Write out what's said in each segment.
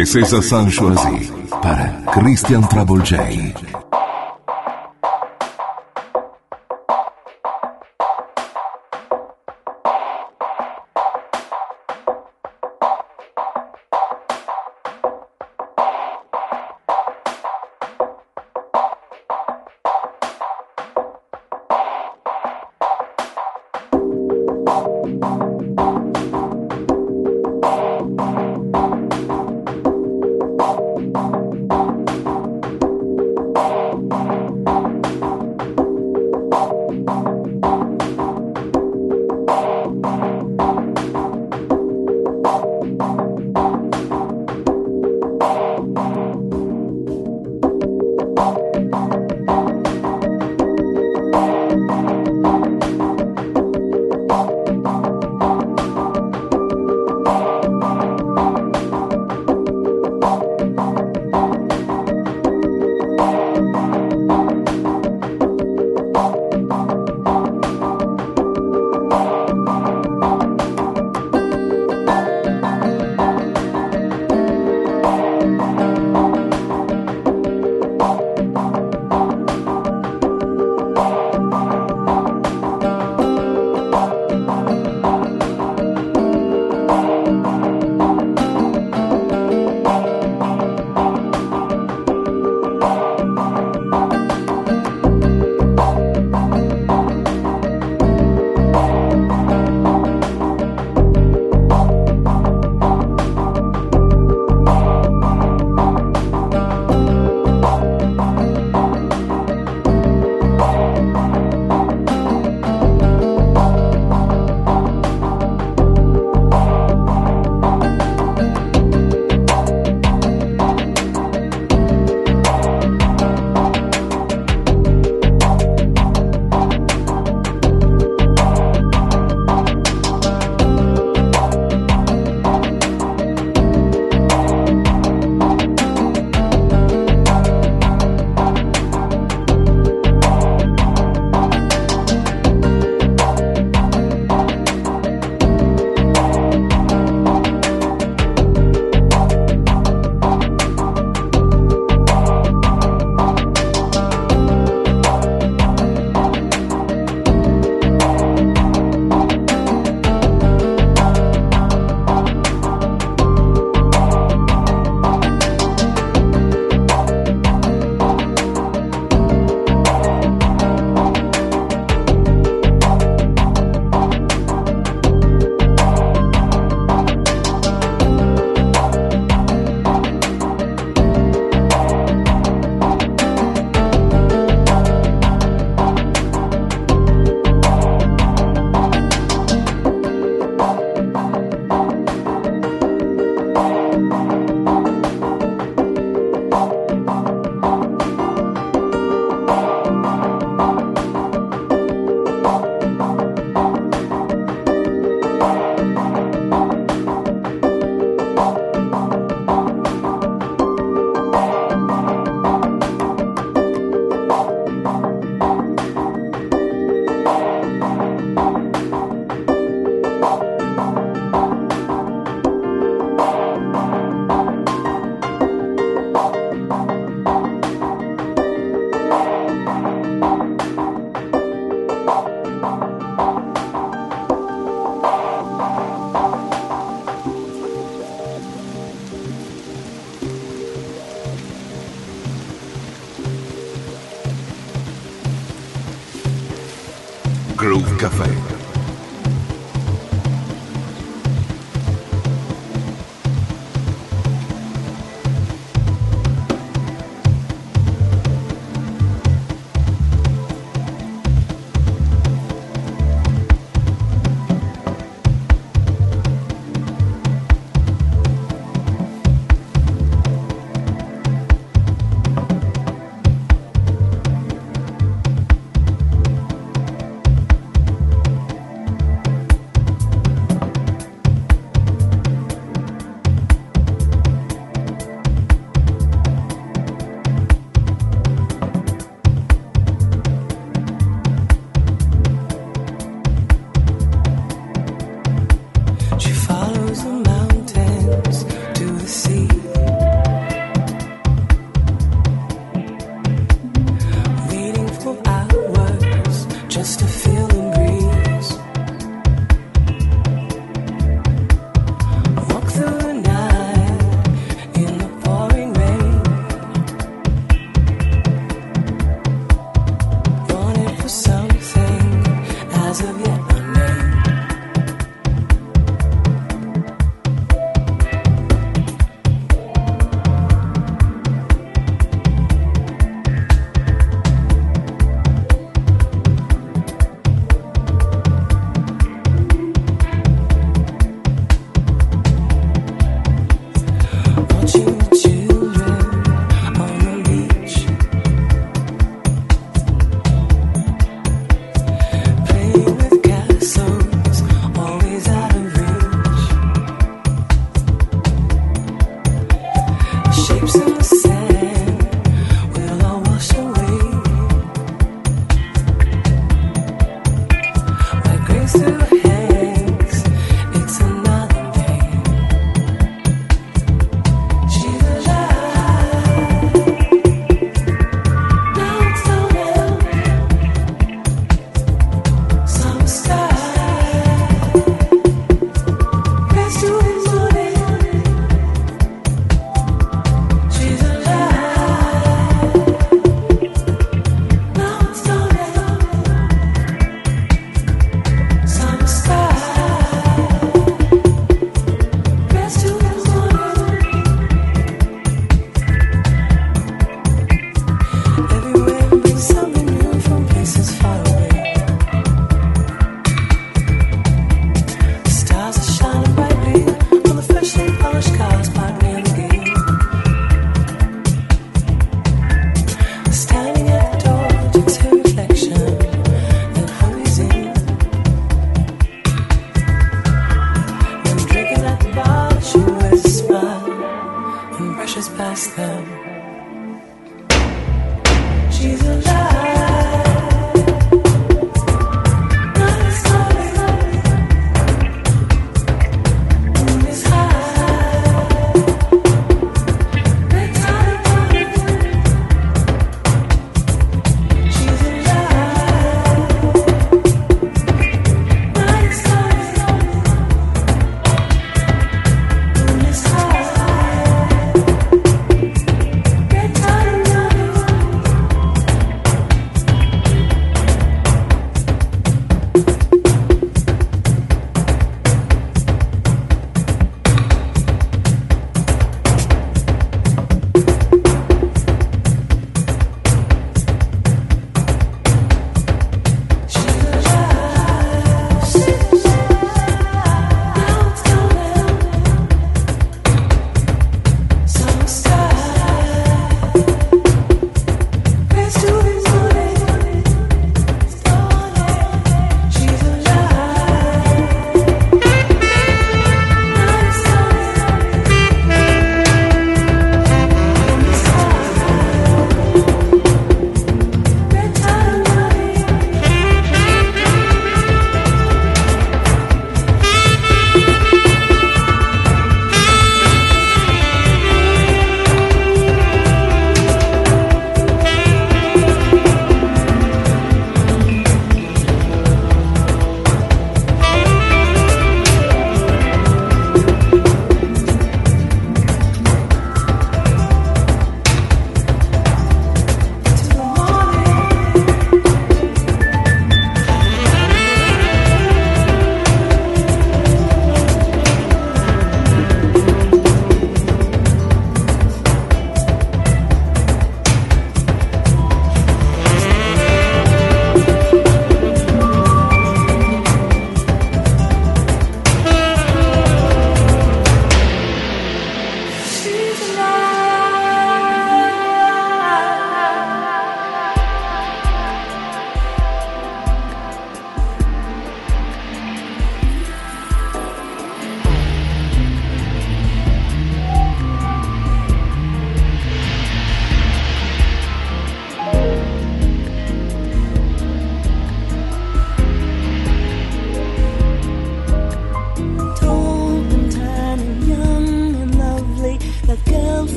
Aperitif. Les César San choisis par Christian Trouble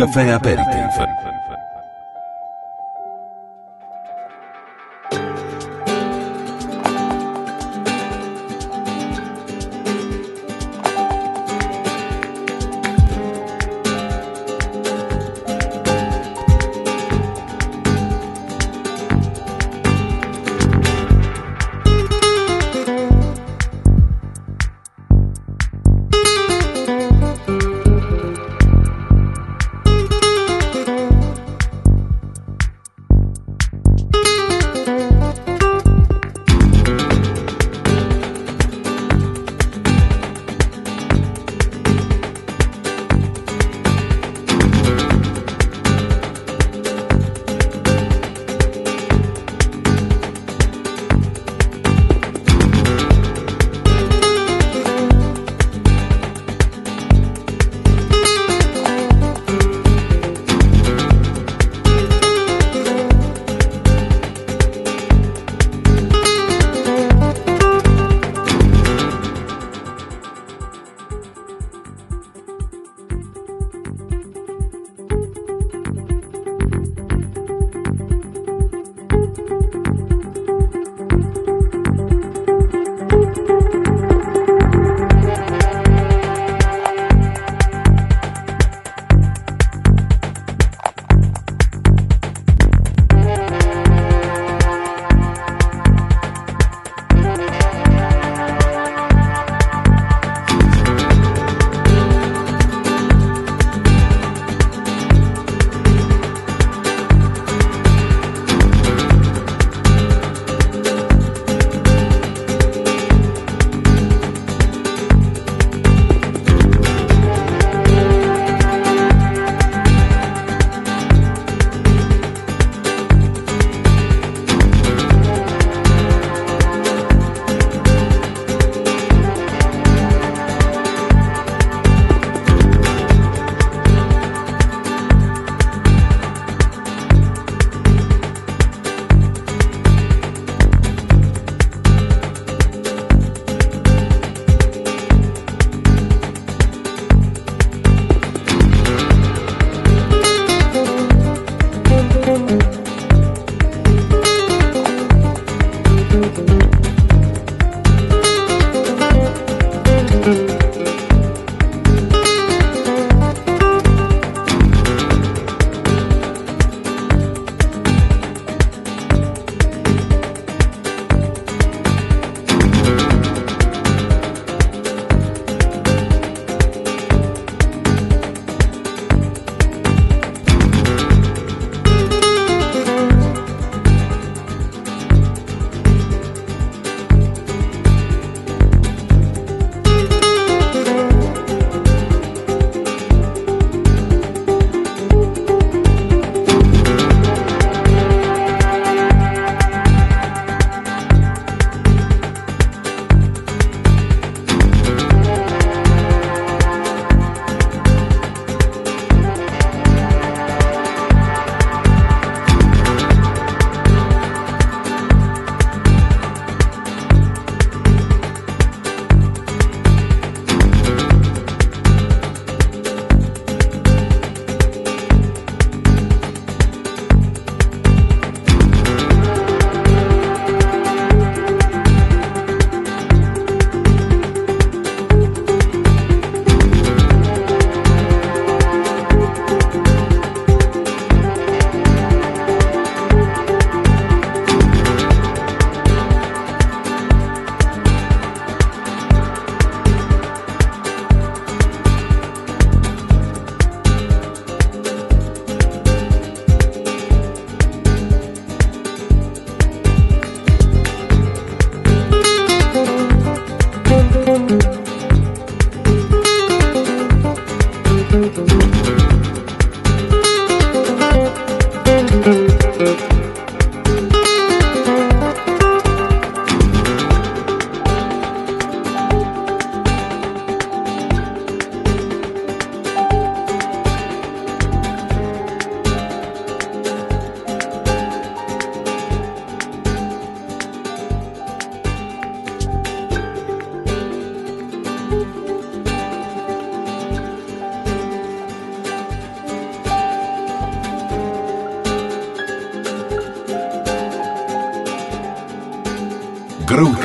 Café Aperitif.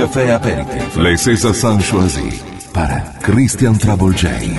Café Aperitif. Les César sont choisis para Christian Travolgei.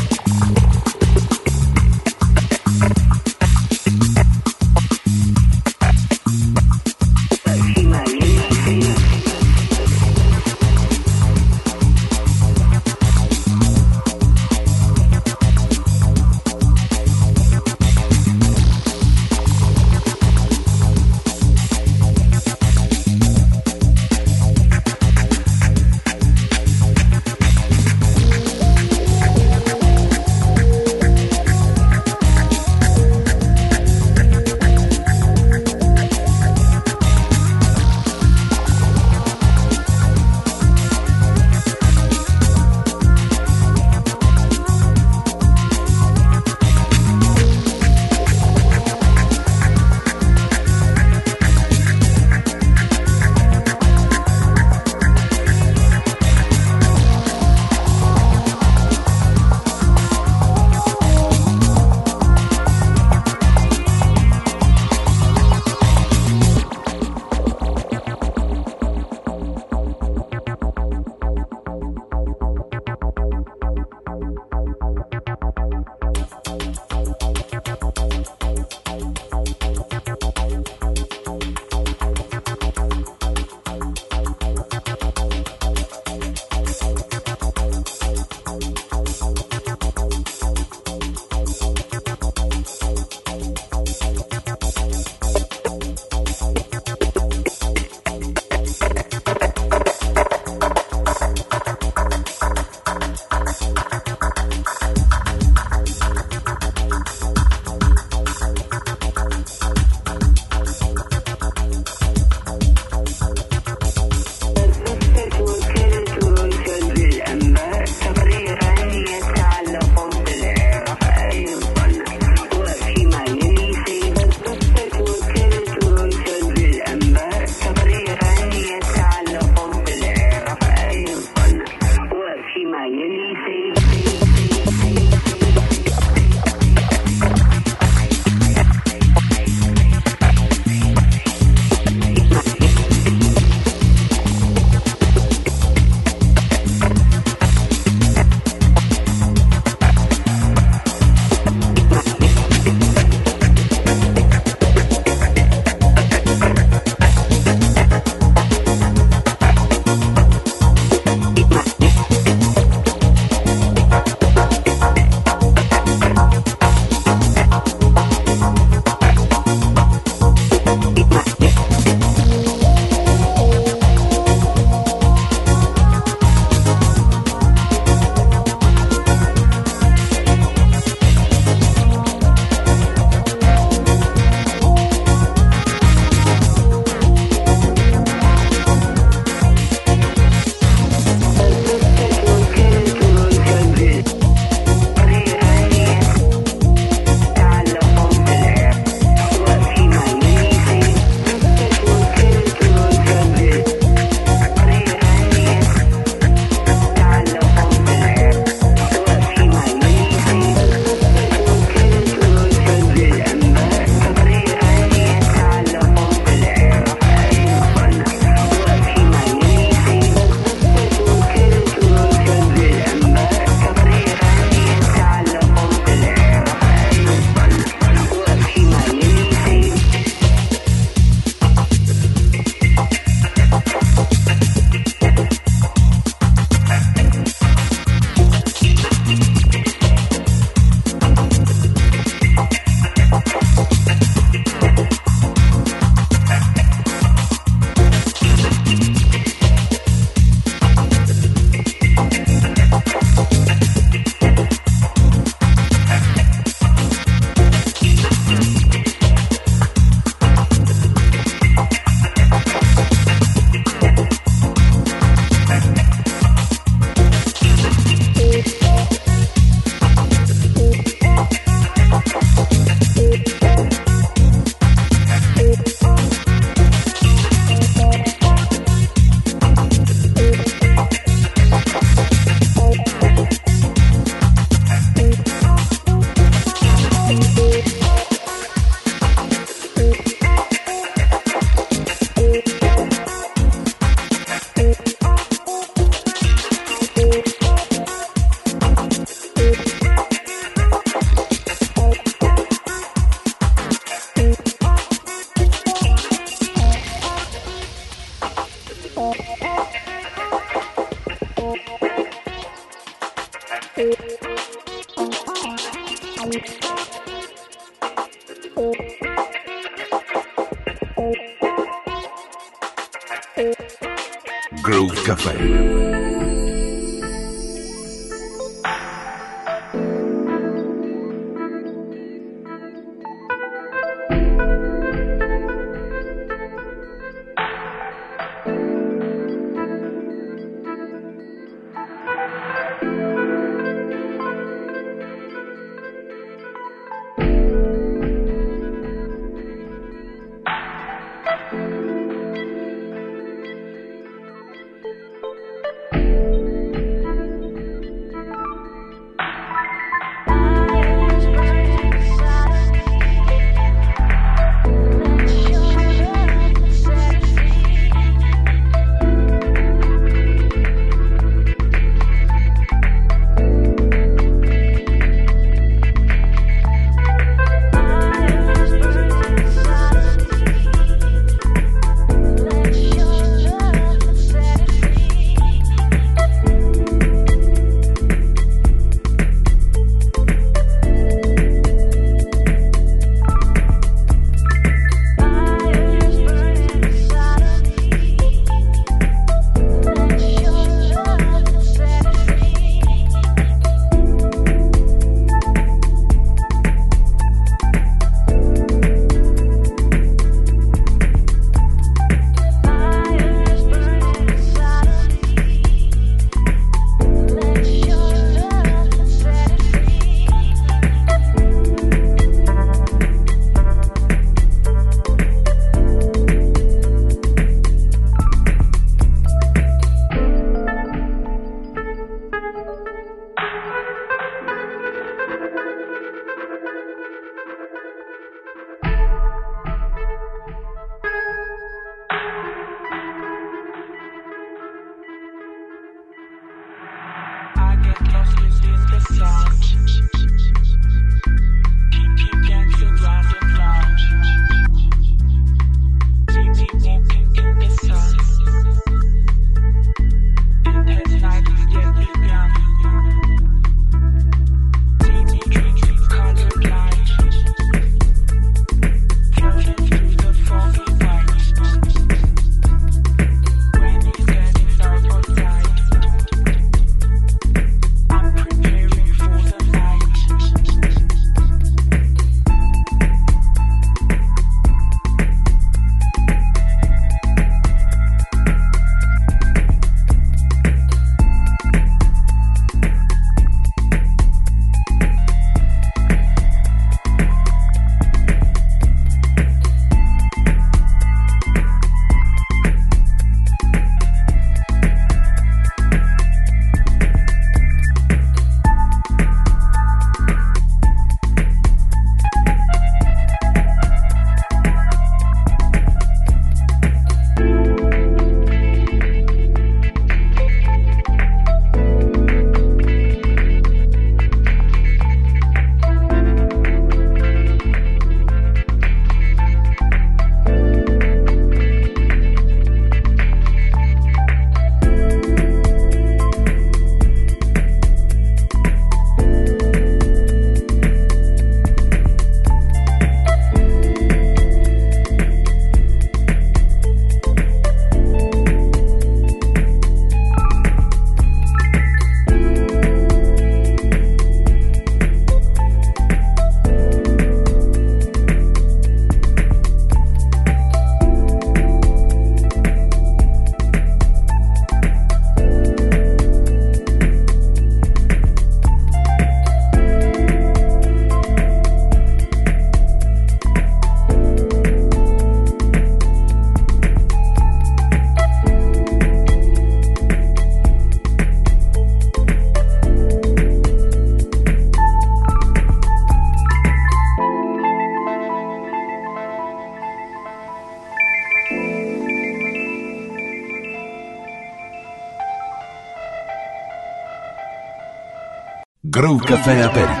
Café Aperitif.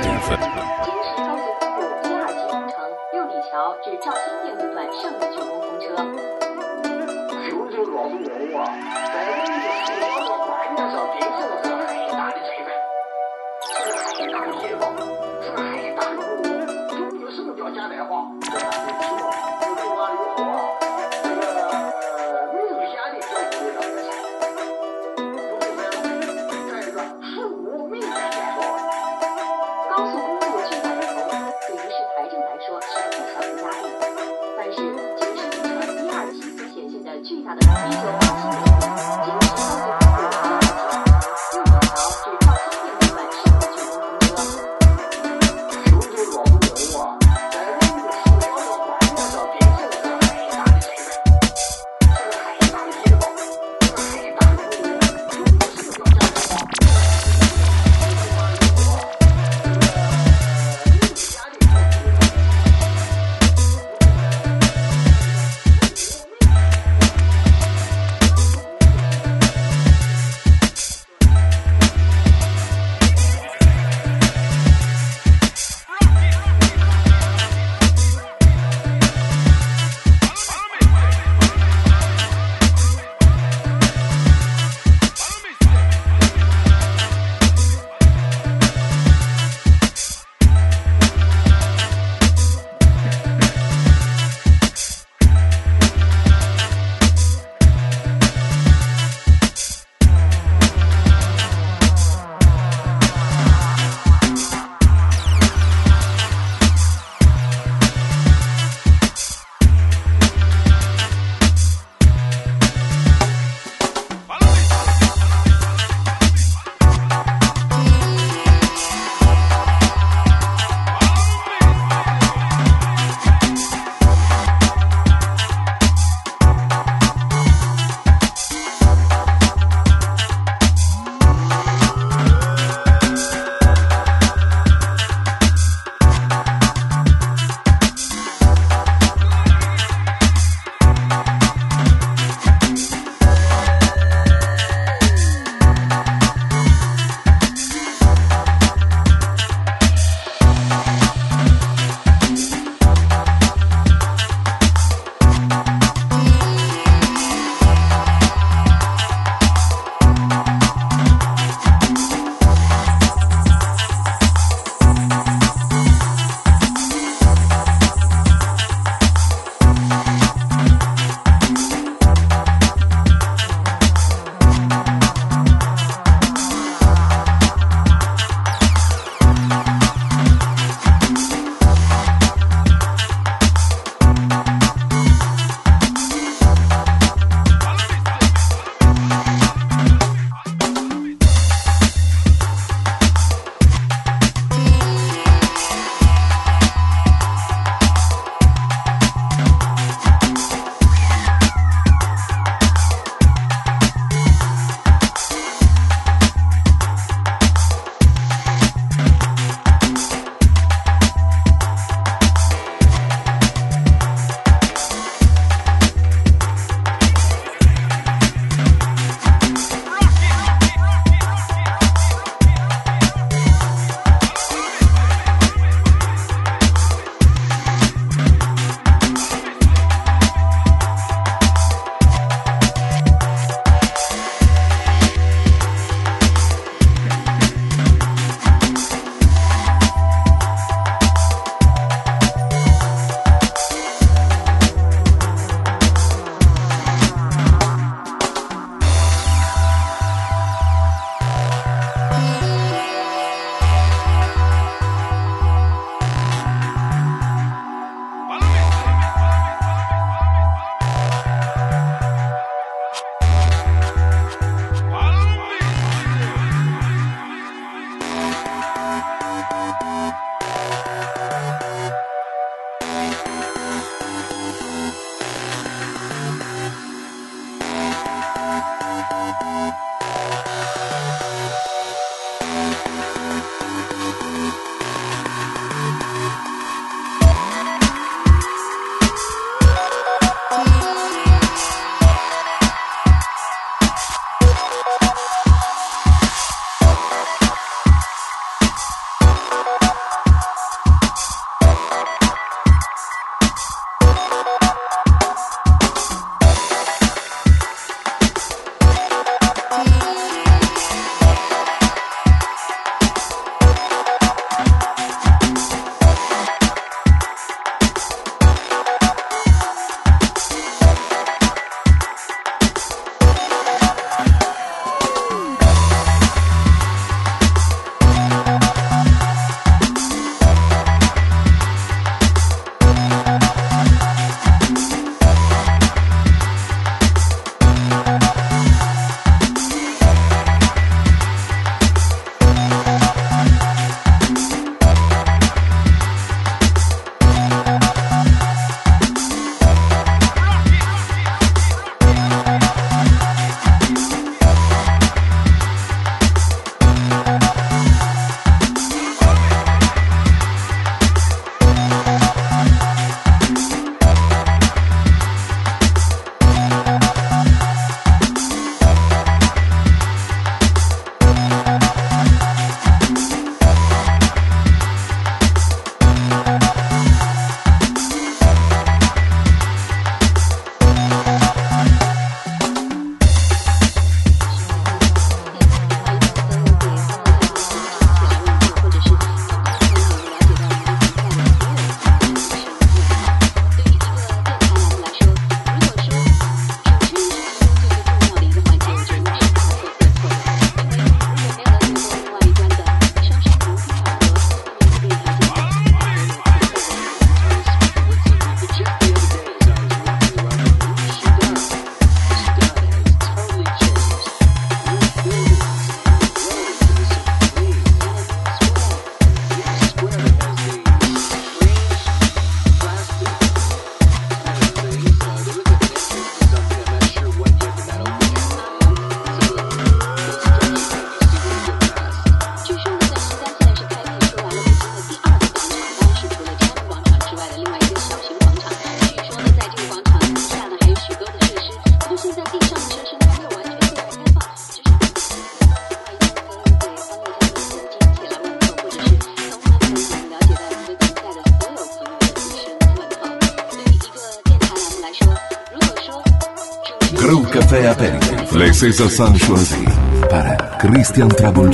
César San Choisi. Para Christian Trouble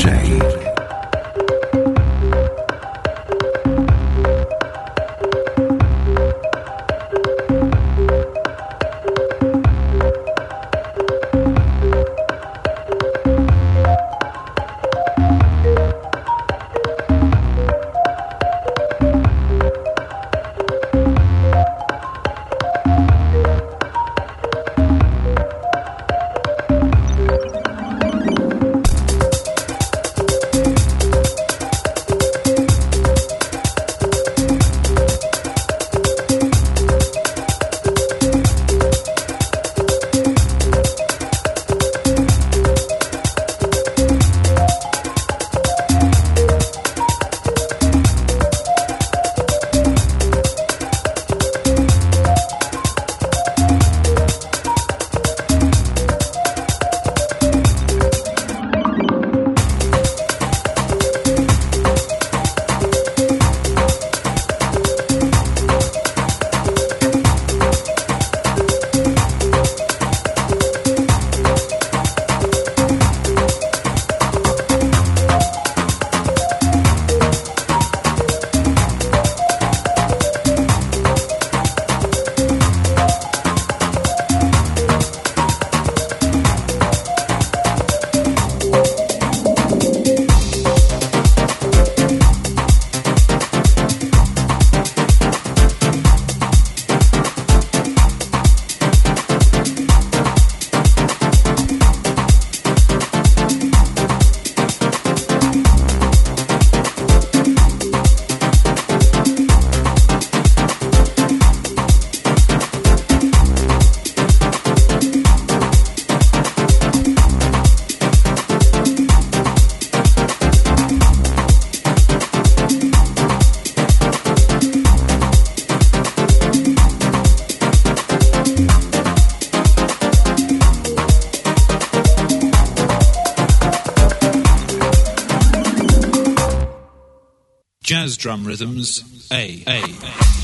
J. drum rhythms. A. A. Groove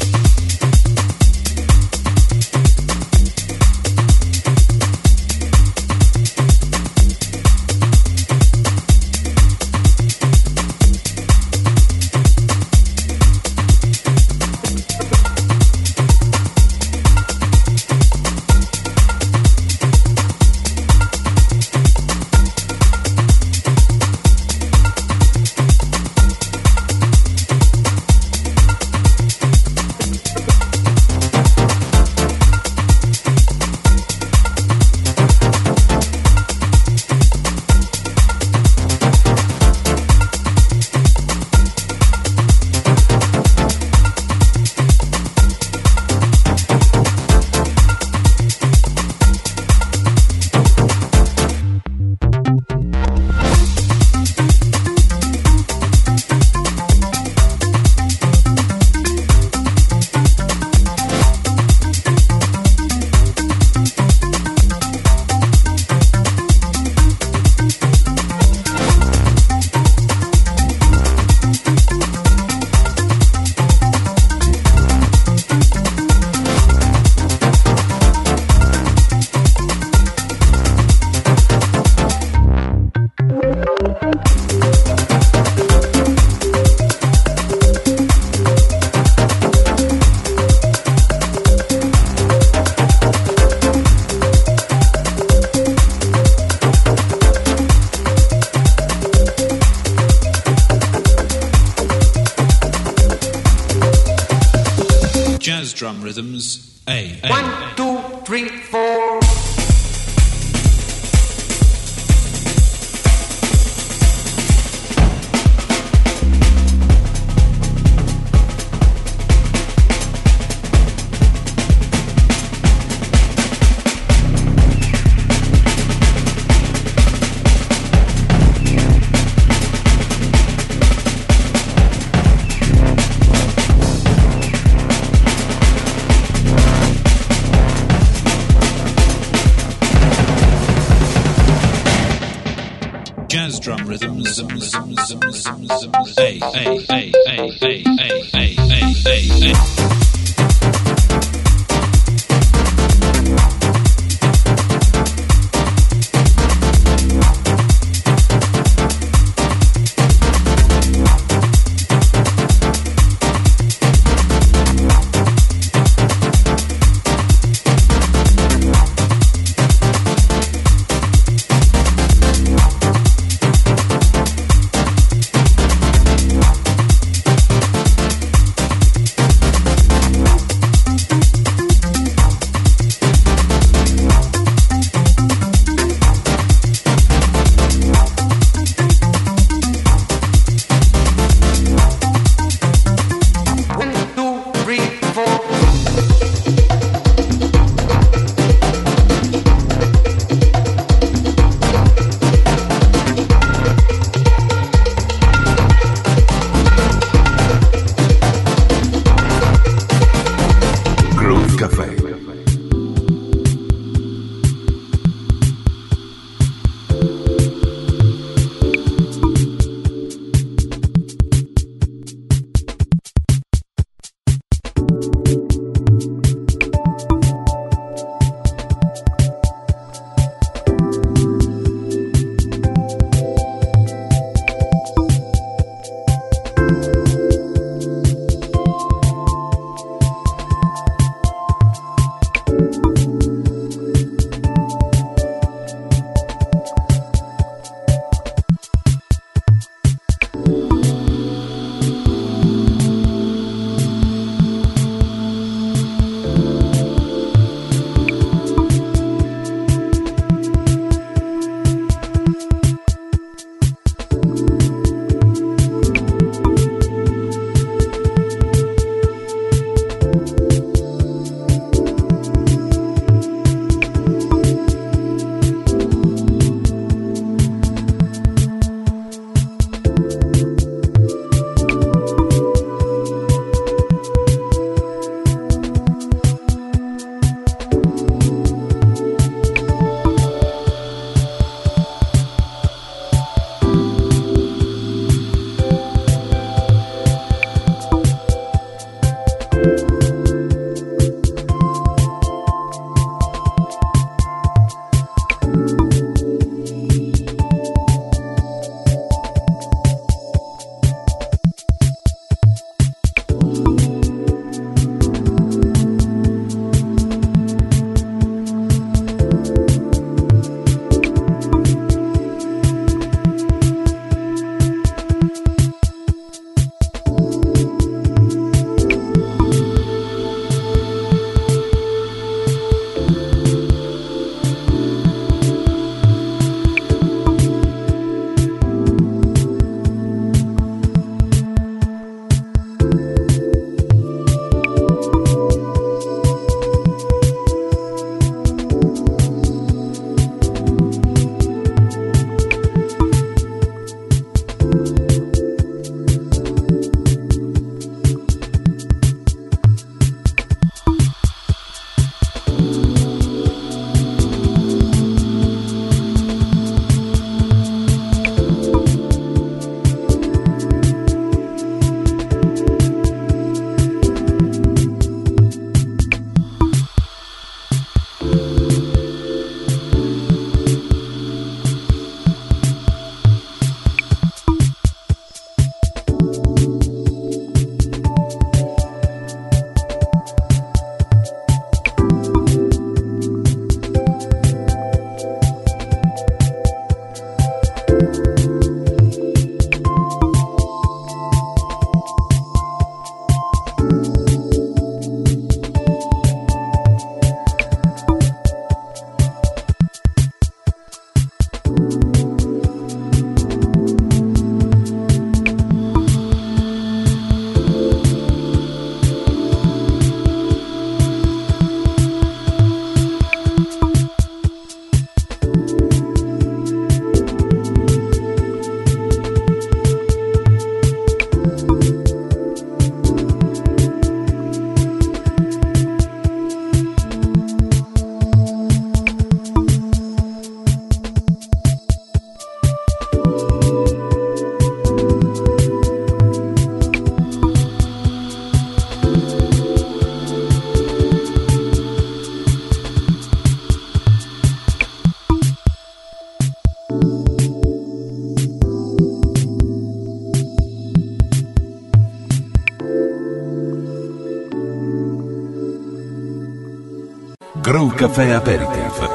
Café Aperitif.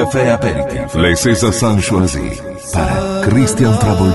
Café Aperitif. Les César San choisis para Christian Trouble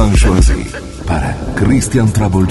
Les César sont choisis par Christian Trouble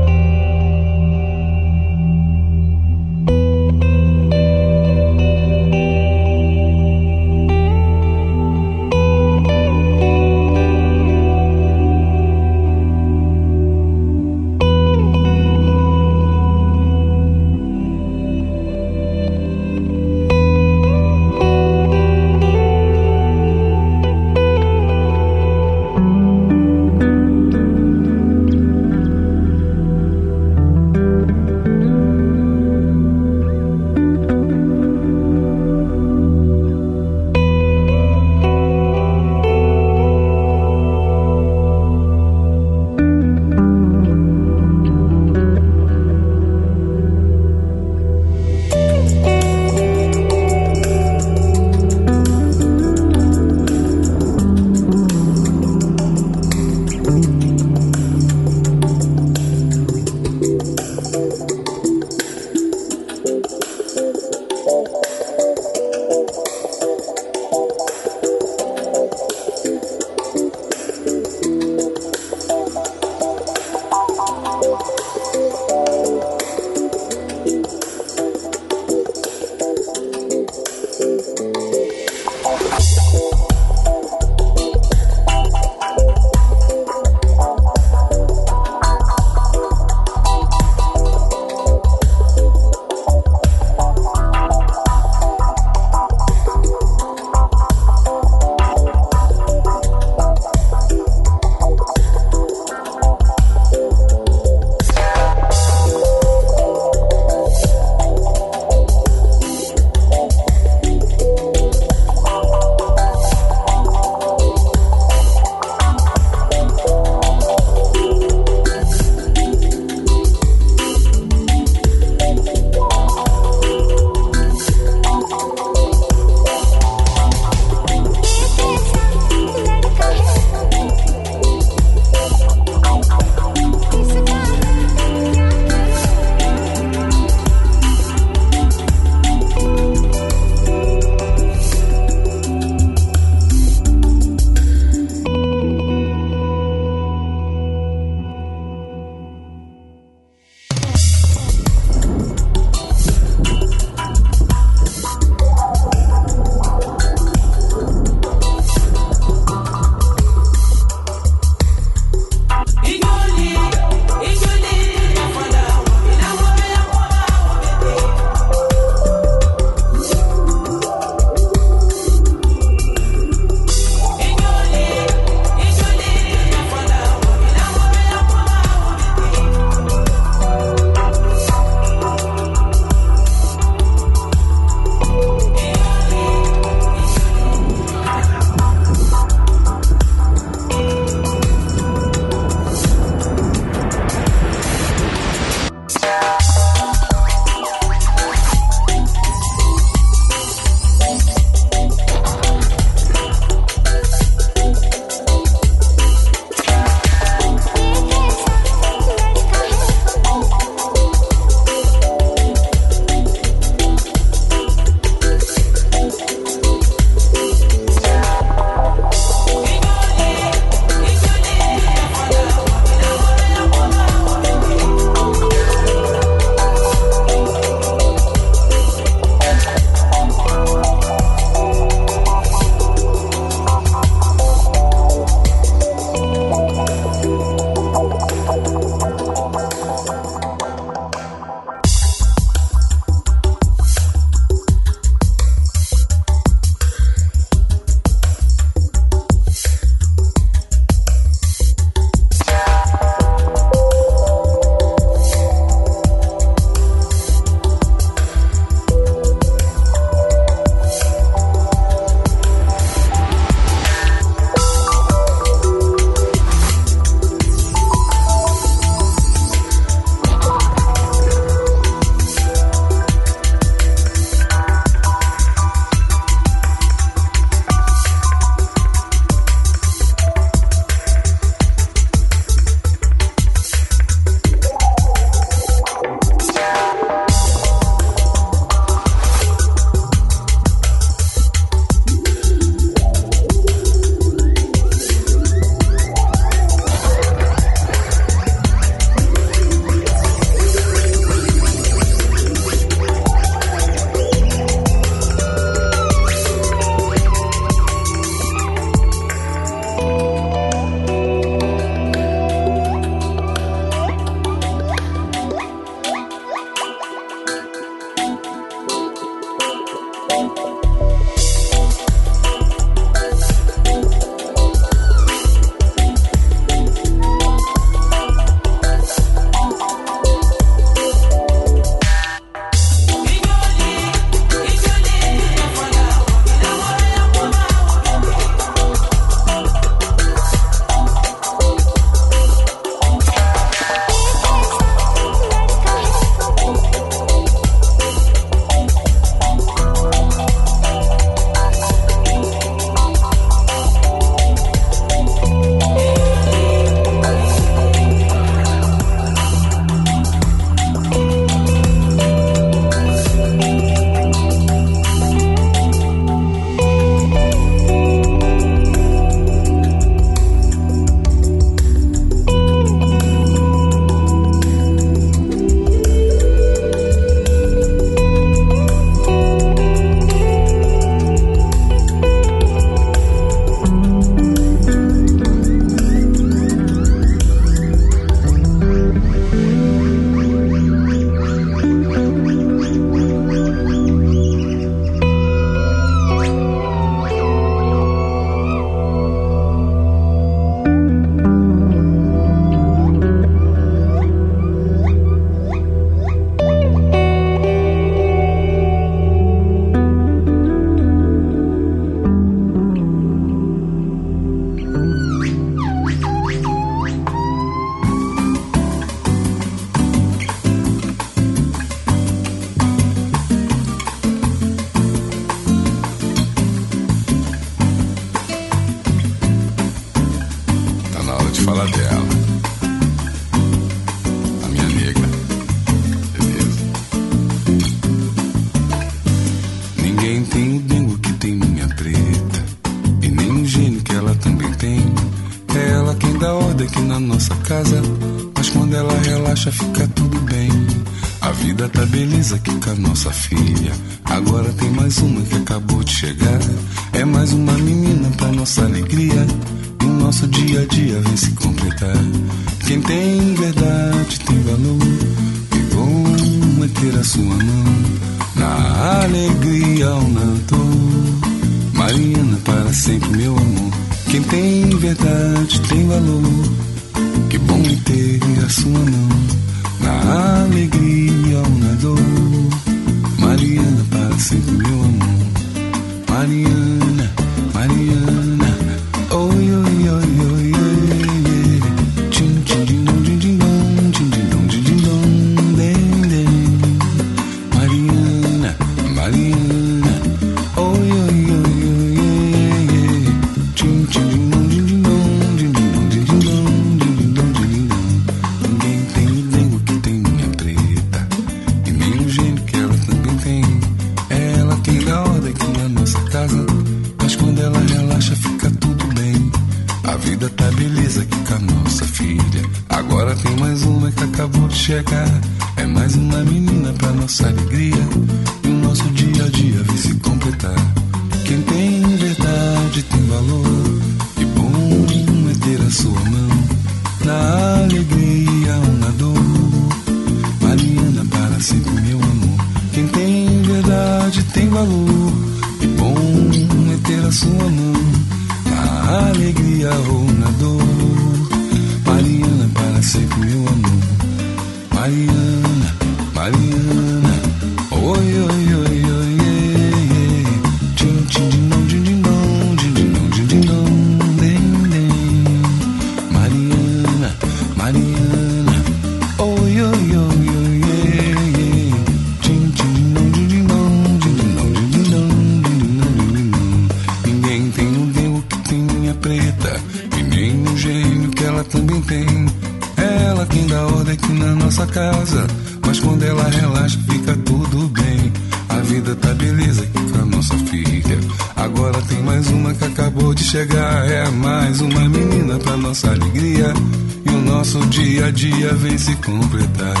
se completar.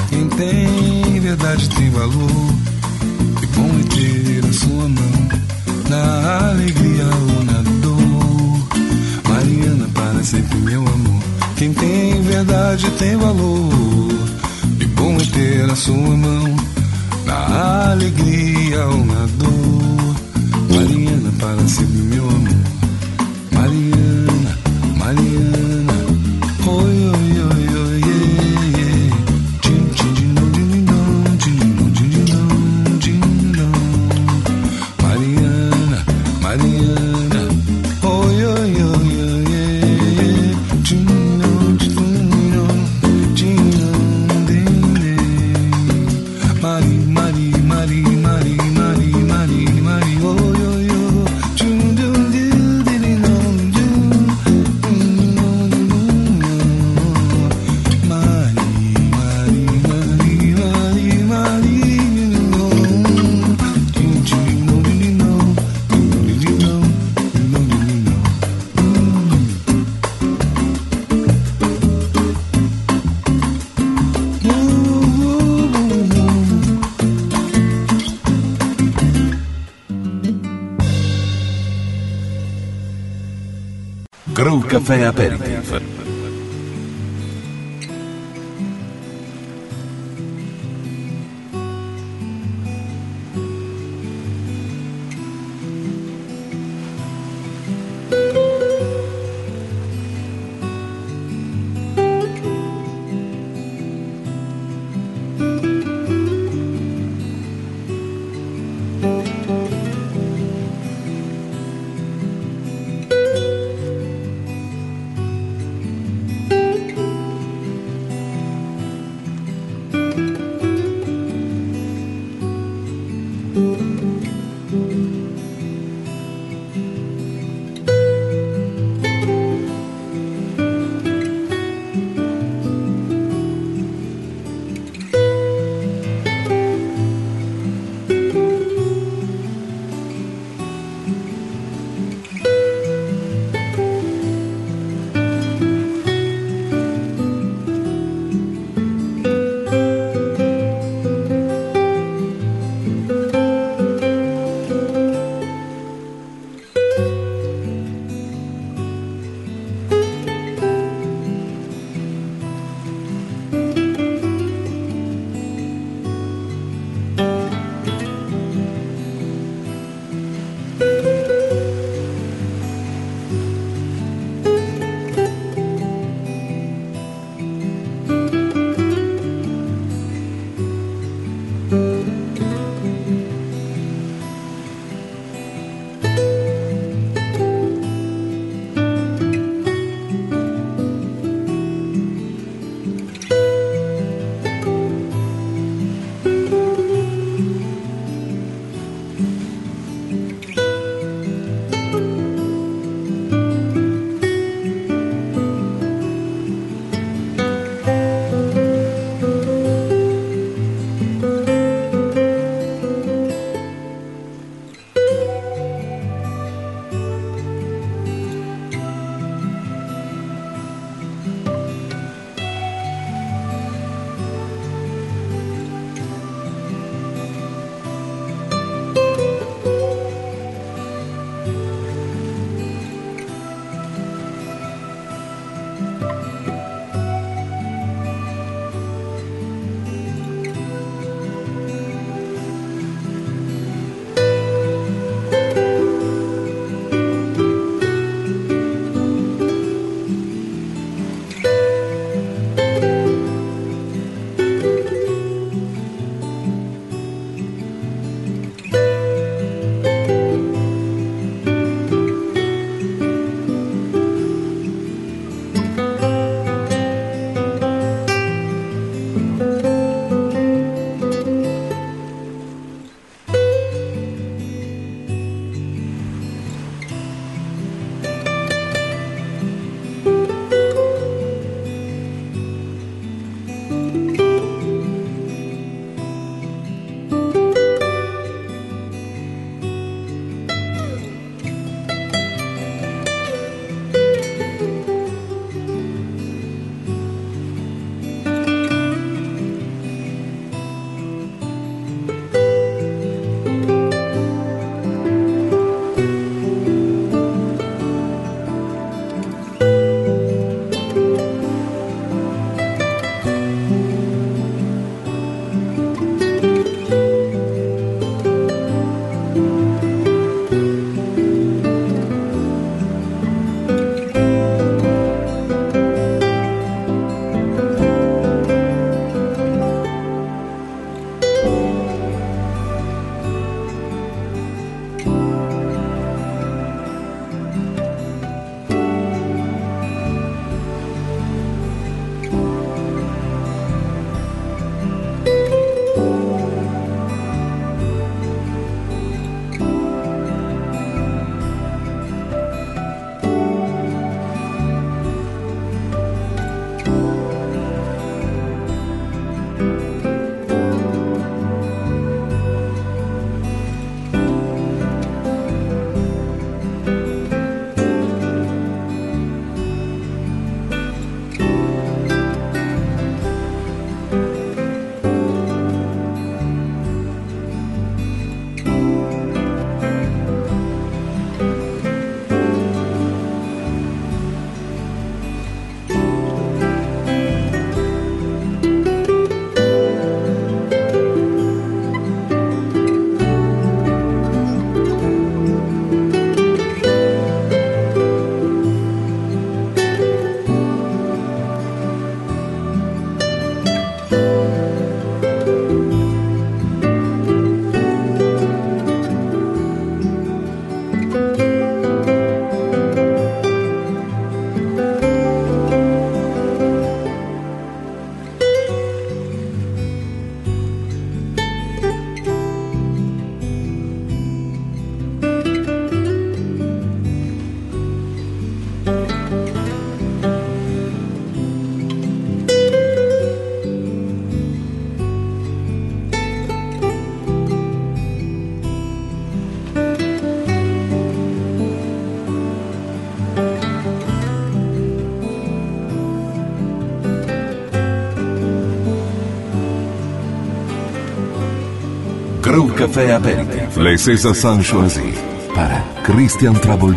Crew Café Aperitif. Les César San Choisi. Para Christian Trouble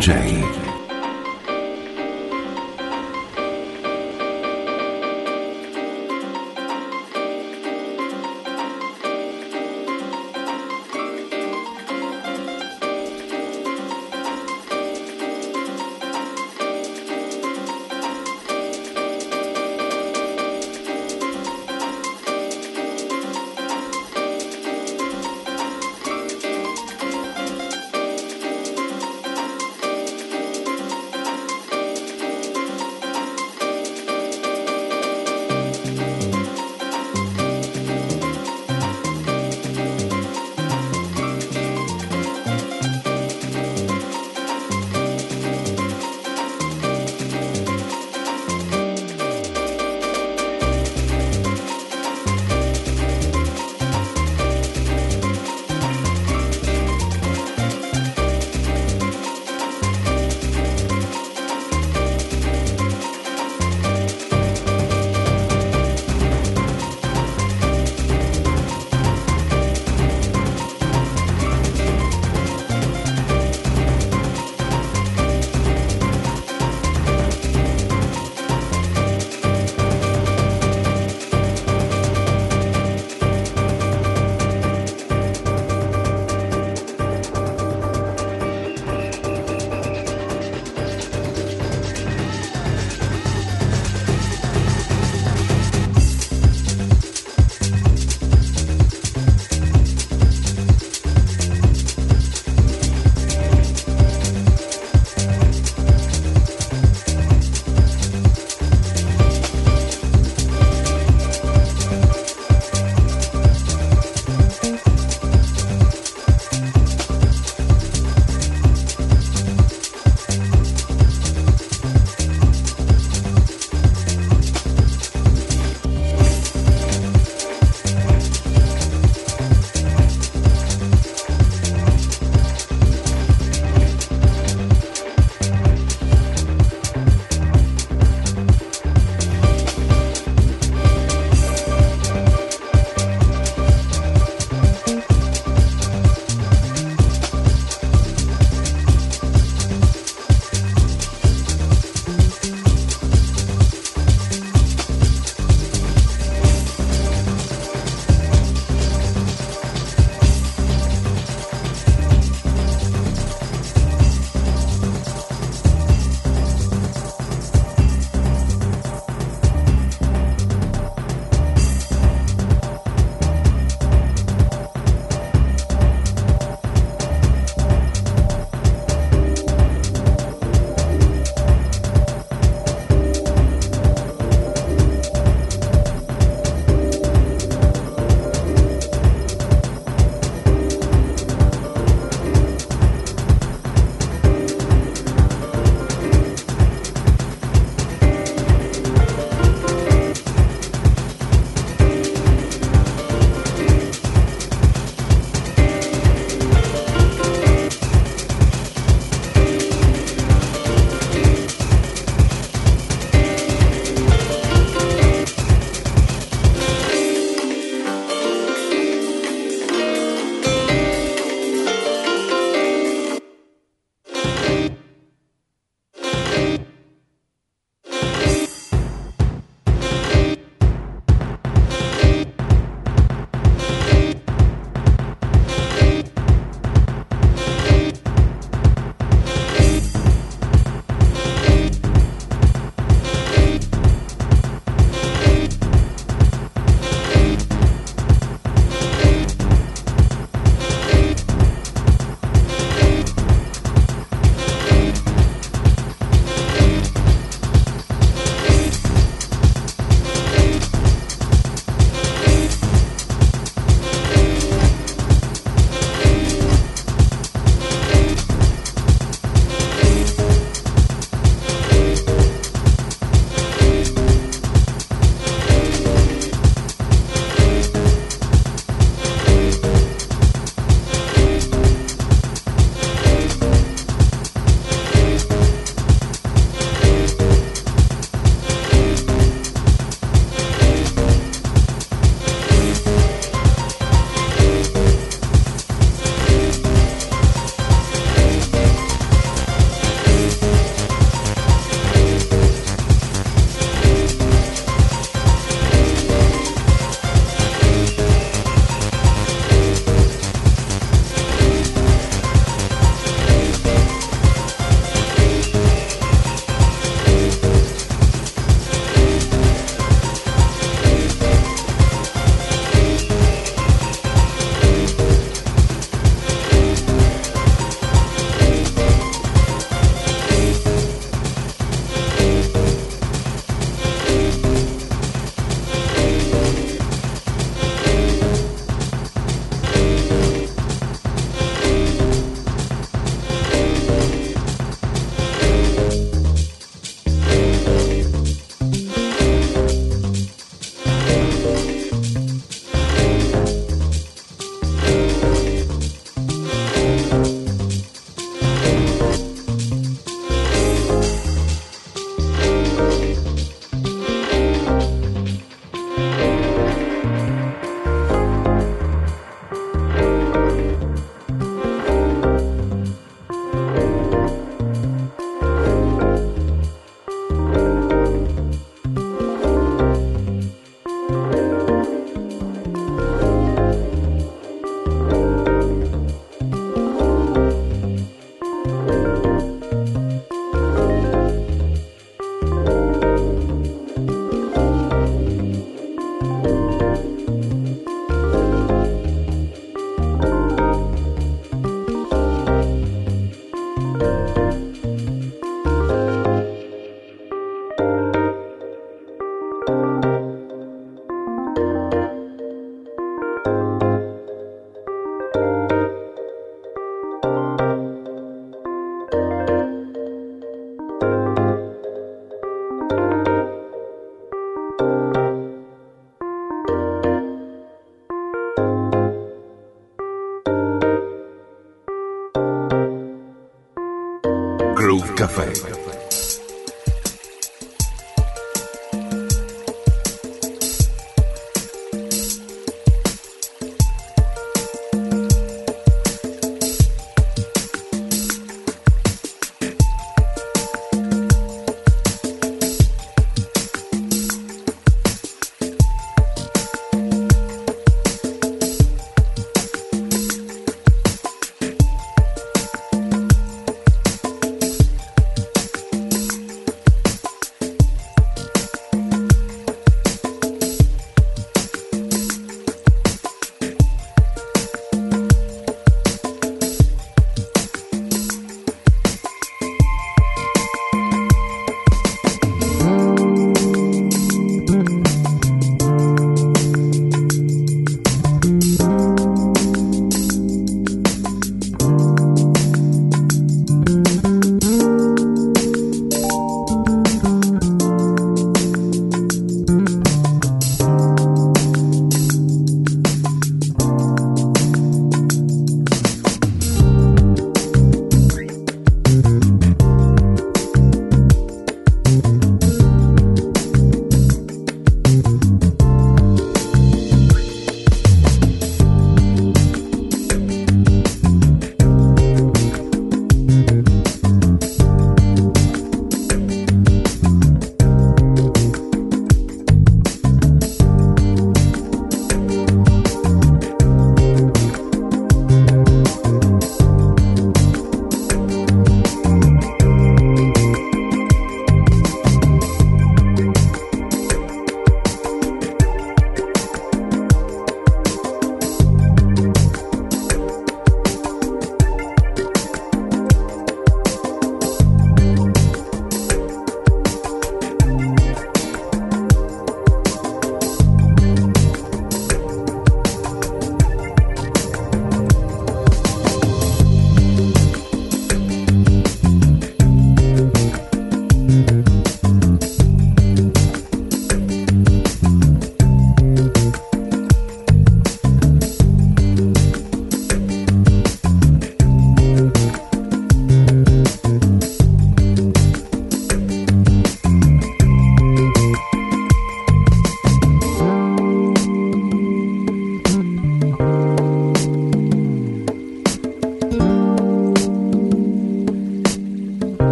Café.